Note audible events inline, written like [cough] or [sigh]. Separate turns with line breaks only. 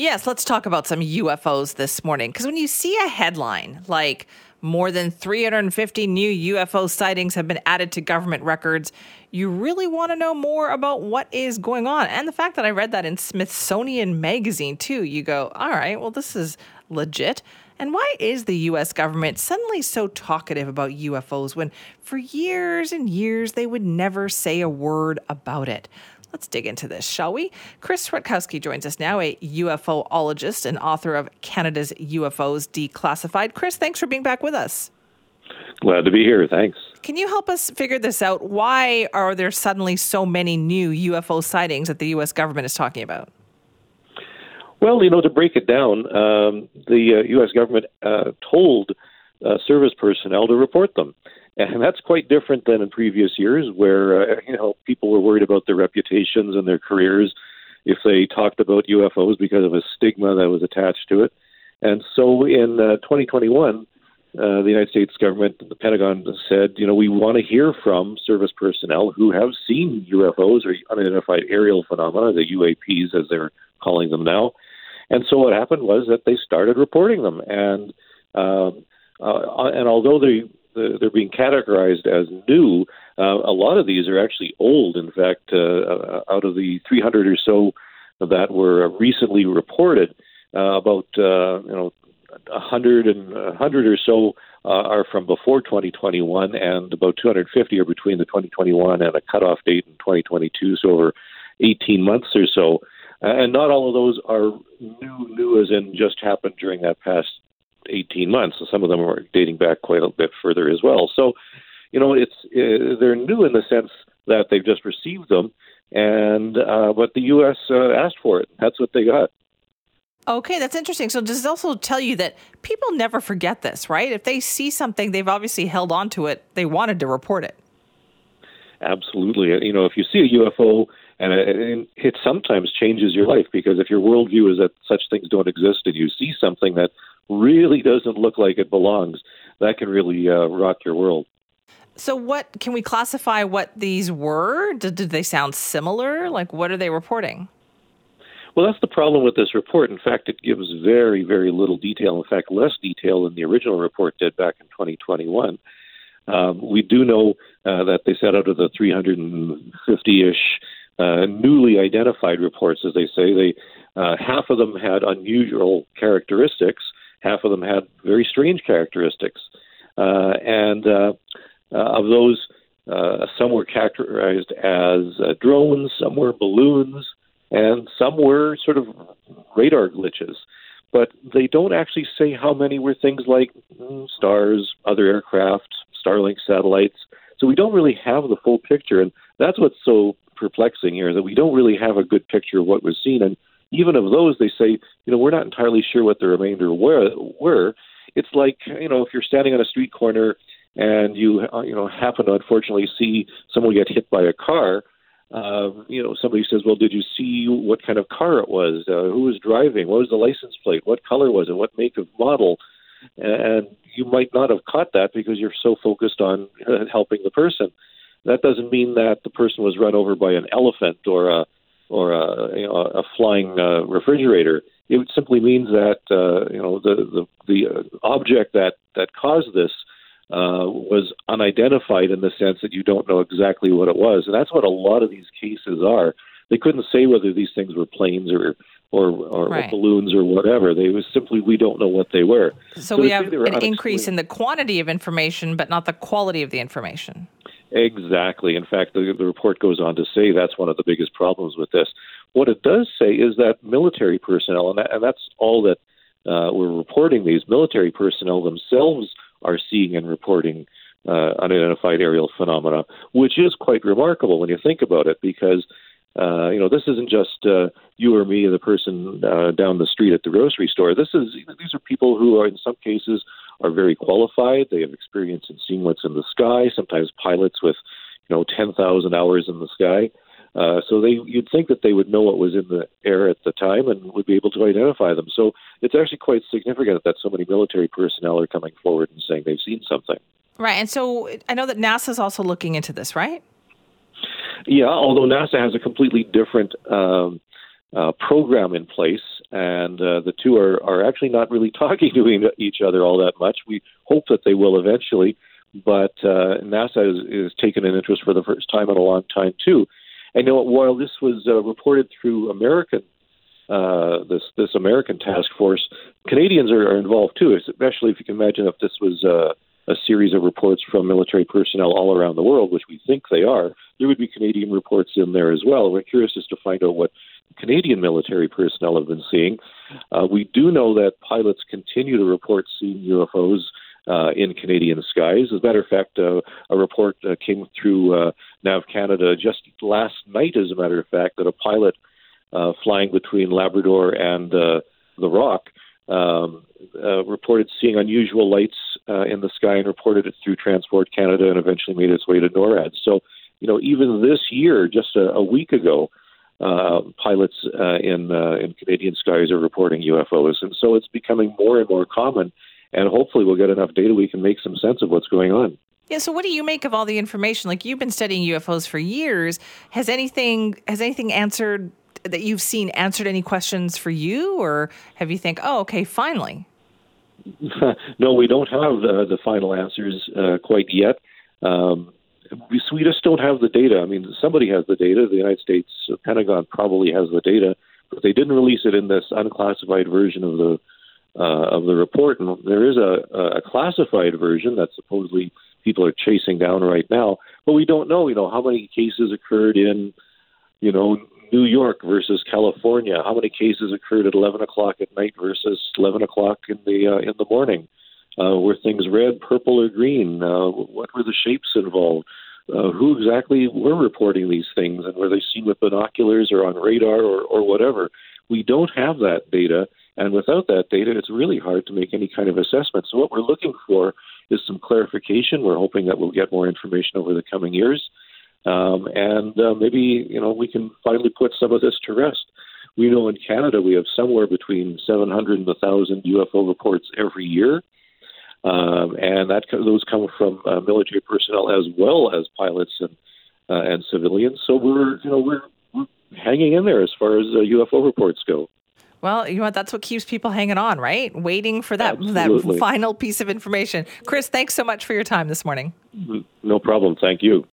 Yes, let's talk about some UFOs this morning. Because when you see a headline like more than 350 new UFO sightings have been added to government records, you really want to know more about what is going on. And the fact that I read that in Smithsonian Magazine, too, you go, all right, well, this is legit. And why is the US government suddenly so talkative about UFOs when for years and years they would never say a word about it? Let's dig into this, shall we? Chris Rutkowski joins us now, a UFOologist and author of Canada's UFOs Declassified. Chris, thanks for being back with us.
Glad to be here. Thanks.
Can you help us figure this out? Why are there suddenly so many new UFO sightings that the U.S. government is talking about?
Well, you know, to break it down, um, the uh, U.S. government uh, told uh, service personnel to report them. And that's quite different than in previous years, where uh, you know people were worried about their reputations and their careers if they talked about UFOs because of a stigma that was attached to it. And so, in uh, 2021, uh, the United States government, the Pentagon said, you know, we want to hear from service personnel who have seen UFOs or unidentified aerial phenomena, the UAPs as they're calling them now. And so what happened was that they started reporting them, and um, uh, and although they they're being categorized as new. Uh, a lot of these are actually old. In fact, uh, uh out of the 300 or so that were recently reported, uh, about uh, you know 100 and 100 or so uh, are from before 2021, and about 250 are between the 2021 and a cutoff date in 2022. So over 18 months or so. And not all of those are new, new as in just happened during that past 18 months. So some of them are dating back quite a bit further as well. So, you know, it's uh, they're new in the sense that they've just received them, and uh, but the U.S. Uh, asked for it. That's what they got.
Okay, that's interesting. So does this also tell you that people never forget this, right? If they see something, they've obviously held on to it. They wanted to report it.
Absolutely. You know, if you see a UFO and it, it sometimes changes your life because if your worldview is that such things don't exist and you see something that really doesn't look like it belongs, that can really uh, rock your world.
So, what can we classify what these were? Did, did they sound similar? Like, what are they reporting?
Well, that's the problem with this report. In fact, it gives very, very little detail. In fact, less detail than the original report did back in 2021. Um, we do know uh, that they said out of the 350 ish uh, newly identified reports, as they say, they uh, half of them had unusual characteristics, half of them had very strange characteristics, uh, and uh, uh, of those, uh, some were characterized as drones, some were balloons, and some were sort of radar glitches. But they don't actually say how many were things like mm, stars, other aircraft, Starlink satellites. So we don't really have the full picture, and that's what's so perplexing here that we don't really have a good picture of what was seen. And even of those, they say, you know, we're not entirely sure what the remainder were. were. It's like, you know, if you're standing on a street corner and you, uh, you know, happen to unfortunately see someone get hit by a car, uh, you know, somebody says, well, did you see what kind of car it was? Uh, who was driving? What was the license plate? What color was it? What make of model? And you might not have caught that because you're so focused on [laughs] helping the person. That doesn't mean that the person was run over by an elephant or a or a, you know, a flying uh, refrigerator. It simply means that uh, you know the the, the object that that caused this uh, was unidentified in the sense that you don't know exactly what it was, and that's what a lot of these cases are. They couldn't say whether these things were planes or or, or, right. or balloons or whatever. They was simply we don't know what they were.
So, so we have an increase in the quantity of information, but not the quality of the information.
Exactly. In fact, the, the report goes on to say that's one of the biggest problems with this. What it does say is that military personnel, and, that, and that's all that uh, we're reporting, these military personnel themselves are seeing and reporting uh, unidentified aerial phenomena, which is quite remarkable when you think about it, because uh, you know this isn't just uh, you or me, the person uh, down the street at the grocery store. This is these are people who are in some cases are very qualified. They have experience in seeing what's in the sky. Sometimes pilots with, you know, 10,000 hours in the sky. Uh, so they, you'd think that they would know what was in the air at the time and would be able to identify them. So it's actually quite significant that so many military personnel are coming forward and saying they've seen something.
Right, and so I know that NASA is also looking into this, right?
Yeah, although NASA has a completely different um, uh, program in place, and uh, the two are, are actually not really [laughs] talking to each other all that much. We hope that they will eventually, but uh, NASA is, is taken an interest for the first time in a long time too. And you know, while this was uh, reported through American uh, this this American task force, Canadians are, are involved too. Especially if you can imagine if this was uh, a series of reports from military personnel all around the world, which we think they are, there would be Canadian reports in there as well. We're curious as to find out what Canadian military personnel have been seeing. Uh, we do know that pilots continue to report seeing UFOs. Uh, in Canadian skies. As a matter of fact, uh, a report uh, came through uh, NAV Canada just last night, as a matter of fact, that a pilot uh, flying between Labrador and uh, the Rock um, uh, reported seeing unusual lights uh, in the sky and reported it through Transport Canada and eventually made its way to NORAD. So, you know, even this year, just a, a week ago, uh, pilots uh, in uh, in Canadian skies are reporting UFOs, and so it's becoming more and more common. And hopefully, we'll get enough data we can make some sense of what's going on.
Yeah. So, what do you make of all the information? Like you've been studying UFOs for years. Has anything has anything answered that you've seen answered any questions for you, or have you think, oh, okay, finally? [laughs]
no, we don't have the, the final answers uh, quite yet. Um, we just don't have the data. I mean, somebody has the data. The United States Pentagon probably has the data, but they didn't release it in this unclassified version of the uh, of the report. And there is a, a classified version that supposedly people are chasing down right now, but we don't know. You know how many cases occurred in you know New York versus California? How many cases occurred at 11 o'clock at night versus 11 o'clock in the uh, in the morning? Uh, were things red, purple, or green? Uh, what were the shapes involved? Uh, who exactly were reporting these things, and were they seen with binoculars or on radar or, or whatever? We don't have that data, and without that data, it's really hard to make any kind of assessment. So, what we're looking for is some clarification. We're hoping that we'll get more information over the coming years. Um, and uh, maybe you know we can finally put some of this to rest. We know in Canada we have somewhere between 700 and 1,000 UFO reports every year, um, and that those come from uh, military personnel as well as pilots and uh, and civilians. So we're you know we're, we're hanging in there as far as uh, UFO reports go.
Well, you know what? That's what keeps people hanging on, right? Waiting for that Absolutely. that final piece of information. Chris, thanks so much for your time this morning.
No problem. Thank you.